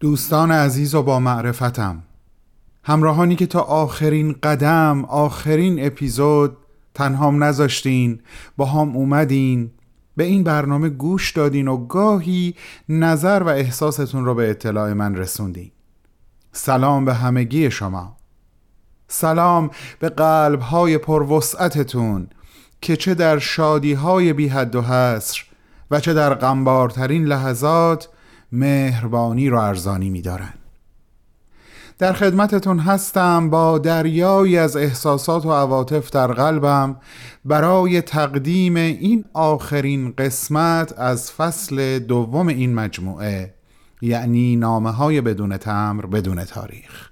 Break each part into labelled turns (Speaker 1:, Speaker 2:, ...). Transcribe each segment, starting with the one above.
Speaker 1: دوستان عزیز و با معرفتم. همراهانی که تا آخرین قدم آخرین اپیزود تنهام نذاشتین با هم اومدین به این برنامه گوش دادین و گاهی نظر و احساستون رو به اطلاع من رسوندین. سلام به همگی شما. سلام به قلب های پروسعتتون که چه در شادی های بی و حصر و چه در غمبارترین لحظات مهربانی رو ارزانی می‌دارن. در خدمتتون هستم با دریایی از احساسات و عواطف در قلبم برای تقدیم این آخرین قسمت از فصل دوم این مجموعه یعنی نامه های بدون تمر بدون تاریخ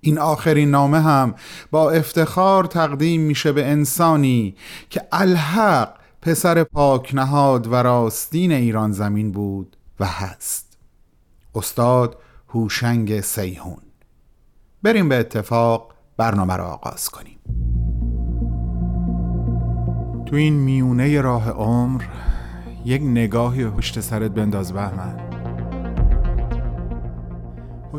Speaker 1: این آخرین نامه هم با افتخار تقدیم میشه به انسانی که الحق پسر پاک نهاد و راستین ایران زمین بود و هست. استاد هوشنگ سیهون بریم به اتفاق برنامه را آغاز کنیم. تو این میونه راه عمر یک نگاهی پشت سرت بنداز بهمن.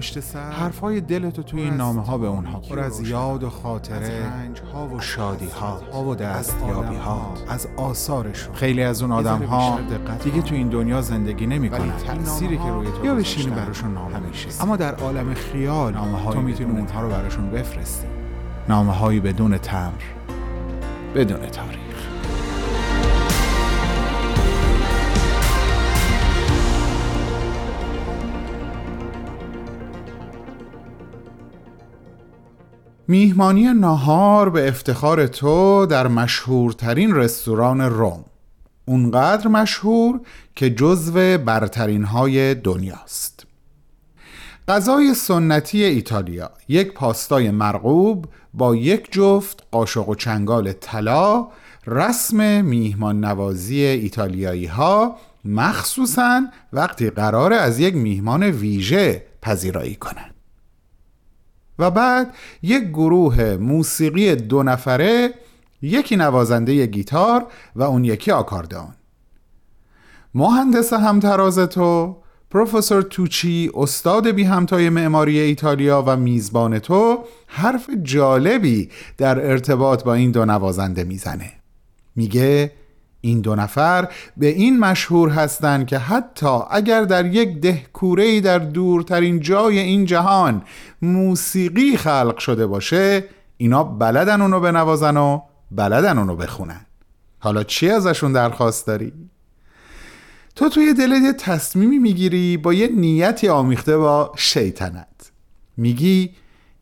Speaker 1: پشت سر. حرفای دلتو توی این نامه ها به اونها پر از یاد و خاطره رنج ها و شادی ها و دستیابی ها از آثارشون. خیلی از اون آدم ها دیگه تو این دنیا زندگی نمی‌کنن تأثیری که روی تو یا بشینی براشون نامه. میشه اما در عالم خیال نامه تو می‌تونی اونها رو براشون بفرستی. نامه هایی بدون تمر. بدون تاریخ. میهمانی ناهار به افتخار تو در مشهورترین رستوران روم. اونقدر مشهور که جزو برترین های دنیاست. غذای سنتی ایتالیا یک پاستای مرغوب با یک جفت قاشق و چنگال طلا رسم میهمان نوازی ایتالیایی ها مخصوصا وقتی قرار از یک میهمان ویژه پذیرایی کنند. و بعد یک گروه موسیقی دو نفره یکی نوازنده گیتار و اون یکی آکاردئون. مهندس همتراز تو پروفسور توچی استاد بی همتای معماری ایتالیا و میزبان تو حرف جالبی در ارتباط با این دو نوازنده می‌زنه. میگه این دو نفر به این مشهور هستند که حتی اگر در یک دهکوره در دورترین جای این جهان موسیقی خلق شده باشه اینا بلدن اونو بنوازن و بلدن اونو بخونن. حالا چی ازشون درخواست داری؟ تو توی دلت یه تصمیمی می‌گیری با یه نیتی آمیخته با شیطنت. میگی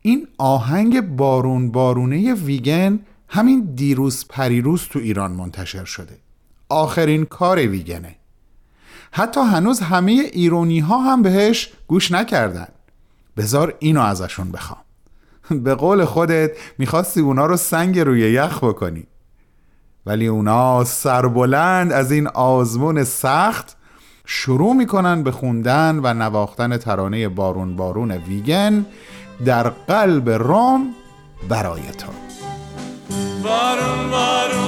Speaker 1: این آهنگ بارون بارونه ویگن همین دیروز پریروز تو ایران منتشر شده. آخرین کار ویگنه. حتی هنوز همه ایرونی ها هم بهش گوش نکردن. بذار اینو ازشون بخوام. به قول خودت می‌خواستی اونا رو سنگ روی یخ بکنی. ولی اونا سربلند از این آزمون سخت شروع می‌کنن به خوندن و نواختن ترانه بارون بارون ویگن در قلب روم برای تو. بارون بارون.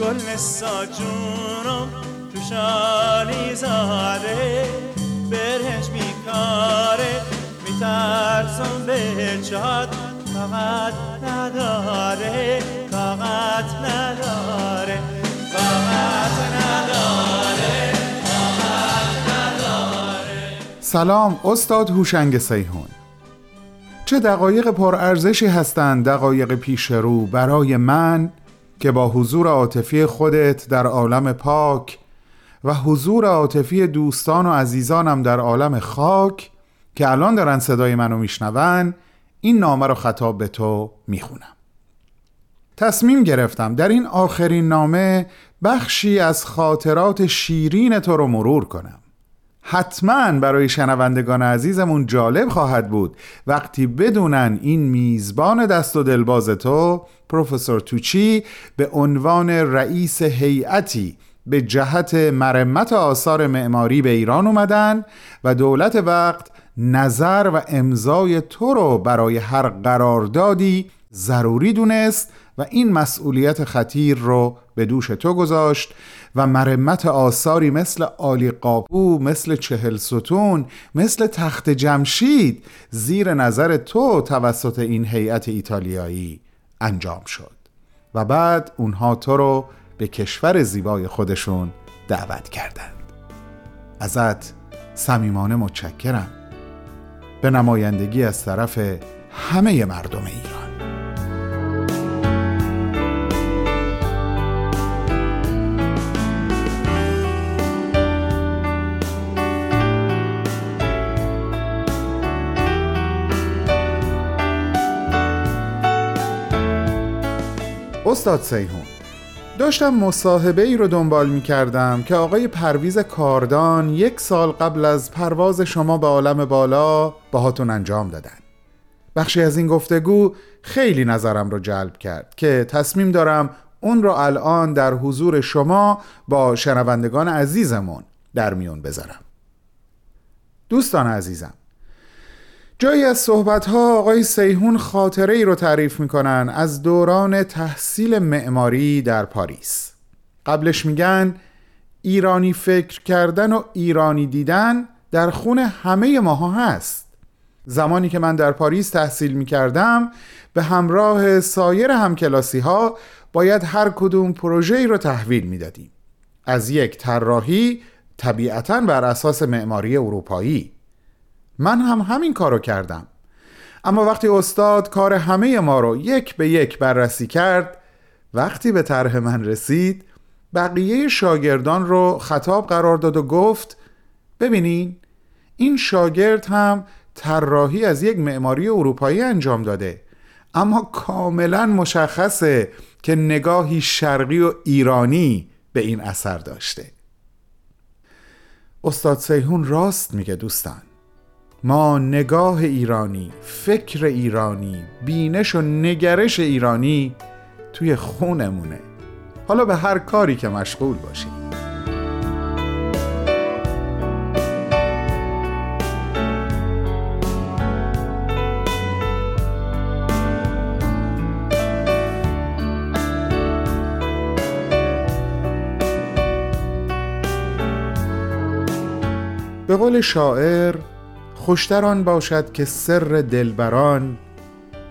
Speaker 1: گل گل ساجونم تو شالی زاده برهش میکاره. میترسم به چاد طاقت نداره طاقت نداره طاقت نداره سلام استاد هوشنگ سیهون چه دقایق پرارزشی هستند دقایق پیش رو برای من که با حضور عاطفی خودت در عالم پاک و حضور عاطفی دوستان و عزیزانم در عالم خاک که الان دارن صدای منو میشنون این نامه رو خطاب به تو می‌خونم. تصمیم گرفتم در این آخرین نامه بخشی از خاطرات شیرین تو رو مرور کنم. حتما برای شنوندگان عزیزمون جالب خواهد بود وقتی بدونن این میزبان دست و دلباز تو پروفسور توچی به عنوان رئیس هیئتی به جهت مرمت آثار معماری به ایران اومدن و دولت وقت نظر و امضای تو رو برای هر قراردادی ضروری دونست و این مسئولیت خطیر رو به دوش تو گذاشت و مرمت آثاری مثل آلی قاپو مثل چهل ستون مثل تخت جمشید زیر نظر تو توسط این هیئت ایتالیایی انجام شد و بعد اونها تو رو به کشور زیبای خودشون دعوت کردند. ازت صمیمانه متشکرم. به نمایندگی از طرف همه مردم ایران. استاد سیهون داشتم مصاحبه ای رو دنبال می کردم که آقای پرویز کاردان یک سال قبل از پرواز شما به عالم بالا باهاتون انجام دادن. بخشی از این گفتگو خیلی نظرم رو جلب کرد که تصمیم دارم اون رو الان در حضور شما با شنوندگان عزیزمون در میون بذارم. دوستان عزیزم جایی از صحبتها آقای سیهون خاطره ای رو تعریف می‌کنن از دوران تحصیل معماری در پاریس. قبلش میگن ایرانی فکر کردن و ایرانی دیدن در خون همه ماها هست. زمانی که من در پاریس تحصیل می‌کردم به همراه سایر همکلاسی ها باید هر کدوم پروژه ای رو تحویل می‌دادیم. از یک طراحی طبیعتا بر اساس معماری اروپایی. من هم همین کارو کردم. اما وقتی استاد کار همه ما رو یک به یک بررسی کرد وقتی به طرح من رسید بقیه شاگردان رو خطاب قرار داد و گفت ببینین این شاگرد هم طراحی از یک معماری اروپایی انجام داده اما کاملا مشخصه که نگاهی شرقی و ایرانی به این اثر داشته. استاد سیهون راست میگه دوستان. ما نگاه ایرانی فکر ایرانی بینش و نگرش ایرانی توی خونمونه. حالا به هر کاری که مشغول باشیم. به قول شاعر خوشتر آن باشد که سر دلبران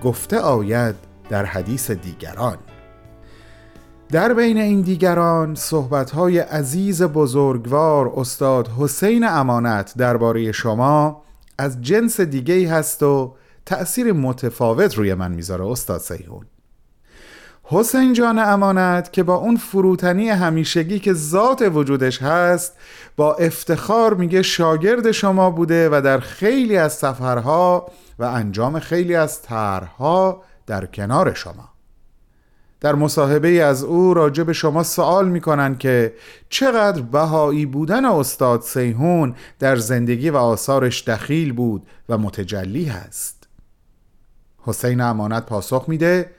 Speaker 1: گفته آید در حدیث دیگران. در بین این دیگران صحبتهای عزیز بزرگوار استاد حسین امانت درباره شما از جنس دیگه هست و تأثیر متفاوت روی من می‌ذاره استاد سیهون حسین جان امانت که با اون فروتنی همیشگی که ذات وجودش هست با افتخار میگه شاگرد شما بوده و در خیلی از سفرها و انجام خیلی از طرحها در کنار شما. در مصاحبه از او راجع به شما سوال می‌کنن که چقدر بهایی بودن استاد سیهون در زندگی و آثارش دخیل بود و متجلی هست. حسین امانت پاسخ میده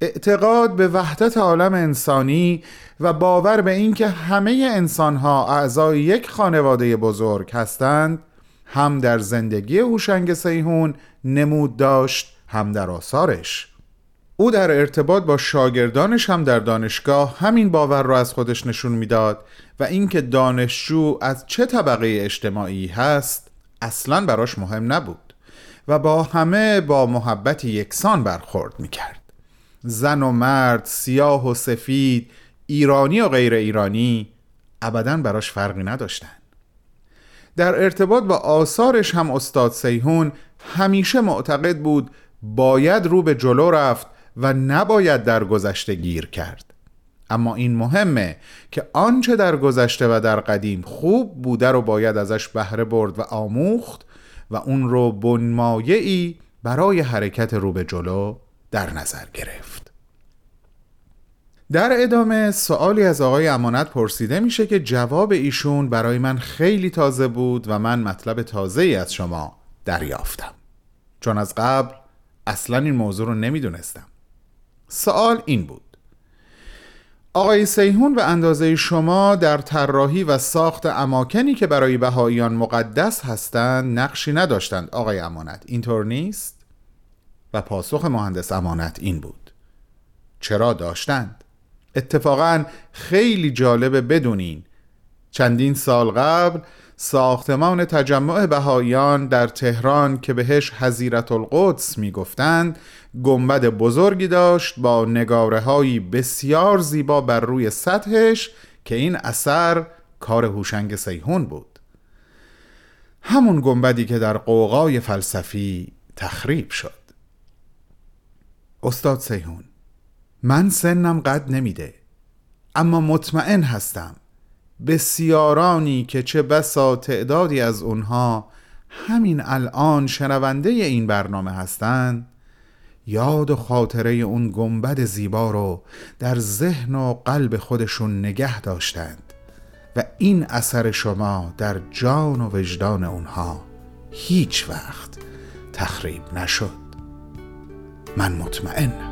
Speaker 1: اعتقاد به وحدت عالم انسانی و باور به اینکه همه انسانها اعضای یک خانواده بزرگ هستند هم در زندگی هوشنگ سیهون نمود داشت هم در آثارش. او در ارتباط با شاگردانش هم در دانشگاه همین باور را از خودش نشون می‌داد و اینکه دانشجو از چه طبقه اجتماعی هست اصلا براش مهم نبود و با همه با محبت یکسان برخورد می‌کرد. زن و مرد سیاه و سفید ایرانی و غیر ایرانی ابدا براش فرقی نداشتن. در ارتباط با آثارش هم استاد سیهون همیشه معتقد بود باید رو به جلو رفت و نباید در گذشته گیر کرد. اما این مهمه که آنچه در گذشته و در قدیم خوب بوده رو باید ازش بهره برد و آموخت و اون رو بنمایه برای حرکت رو به جلو در نظر گرفت. در ادامه سوالی از آقای امانت پرسیده میشه که جواب ایشون برای من خیلی تازه بود و من مطلب تازه ای از شما دریافتم. چون از قبل اصلا این موضوع رو نمی‌دونستم. سوال این بود. آقای سیهون به اندازه شما در طراحی و ساخت اماکنی که برای بهاییان مقدس هستند نقشی نداشتند آقای امانت. اینطور نیست؟ و پاسخ مهندس امانت این بود. چرا داشتند؟ اتفاقا خیلی جالبه بدونین. چندین سال قبل ساختمان تجمع بهاییان در تهران که بهش حزیرت القدس می‌گفتند گنبد بزرگی داشت با نگاره هایی بسیار زیبا بر روی سطحش که این اثر کار هوشنگ سیهون بود. همون گنبدی که در قوقای فلسفی تخریب شد. استاد سیهون من سنم قد نمیده اما مطمئن هستم بسیارانی که چه بسا تعدادی از اونها همین الان شنونده این برنامه هستند یاد و خاطره اون گنبد زیبا رو در ذهن و قلب خودشون نگه داشتند و این اثر شما در جان و وجدان اونها هیچ وقت تخریب نشد. من مطمئنم.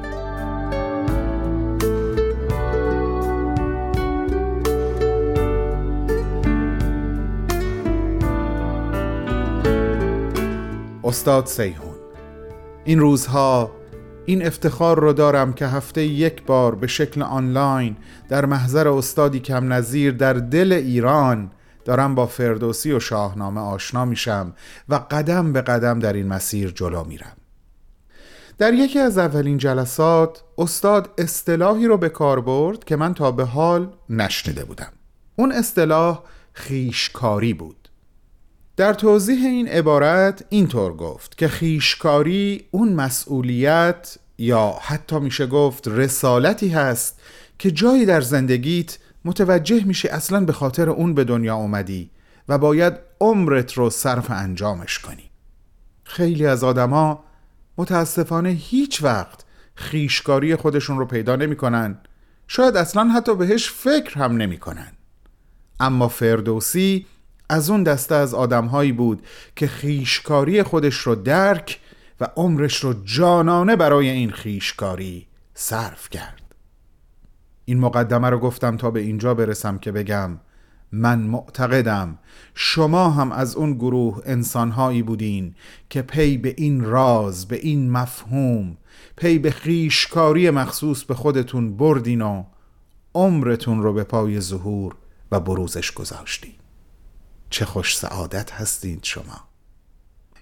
Speaker 1: استاد سیهون این روزها این افتخار رو دارم که هفته یک بار به شکل آنلاین در محضر استادی کم نظیر در دل ایران دارم با فردوسی و شاهنامه آشنا میشم و قدم به قدم در این مسیر جلو میرم. در یکی از اولین جلسات استاد اصطلاحی رو به کار برد که من تا به حال نشنیده بودم. اون اصطلاح خیشکاری بود. در توضیح این عبارت اینطور گفت که خیشکاری اون مسئولیت یا حتی میشه گفت رسالتی هست که جایی در زندگیت متوجه میشه اصلا به خاطر اون به دنیا اومدی و باید عمرت رو صرف انجامش کنی. خیلی از آدما متاسفانه هیچ وقت خیشکاری خودشون رو پیدا نمی‌کنن. شاید اصلا حتی بهش فکر هم نمی‌کنن. اما فردوسی از اون دسته از آدمهایی بود که خیشکاری خودش رو درک و عمرش رو جانانه برای این خیشکاری صرف کرد. این مقدمه رو گفتم تا به اینجا برسم که بگم من معتقدم. شما هم از اون گروه انسانهایی بودین که پی به این راز به این مفهوم پی به خیشکاری مخصوص به خودتون بردین و عمرتون رو به پای ظهور و بروزش گذاشتین. چه خوش سعادت هستید شما.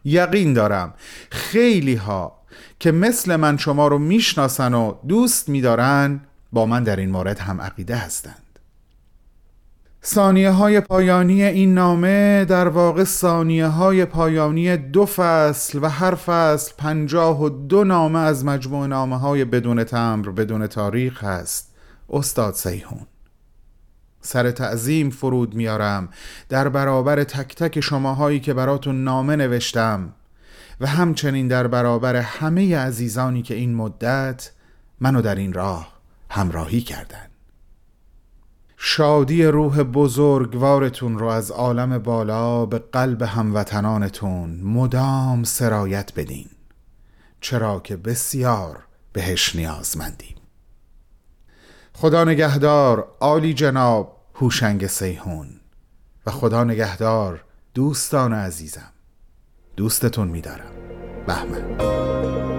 Speaker 1: یقین دارم خیلی ها که مثل من شما رو می‌شناسن و دوست میدارن با من در این مورد هم عقیده هستند ثانیه های پایانی این نامه در واقع ثانیه های پایانی دو فصل و هر فصل پنجاه و دو نامه از مجموع نامه های بدون تمر بدون تاریخ هست. استاد سیهون سر تعظیم فرود میارم در برابر تک تک شماهایی که براتون نامه نوشتم و همچنین در برابر همه عزیزانی که این مدت منو در این راه همراهی کردن شادی روح بزرگوارتون رو از عالم بالا به قلب هموطنانتون مدام سرایت بدین چرا که بسیار بهش نیازمندیم. خدا نگهدار عالی جناب هوشنگ سیهون و خدا نگهدار دوستان عزیزم دوستتون میدارم. بهمن.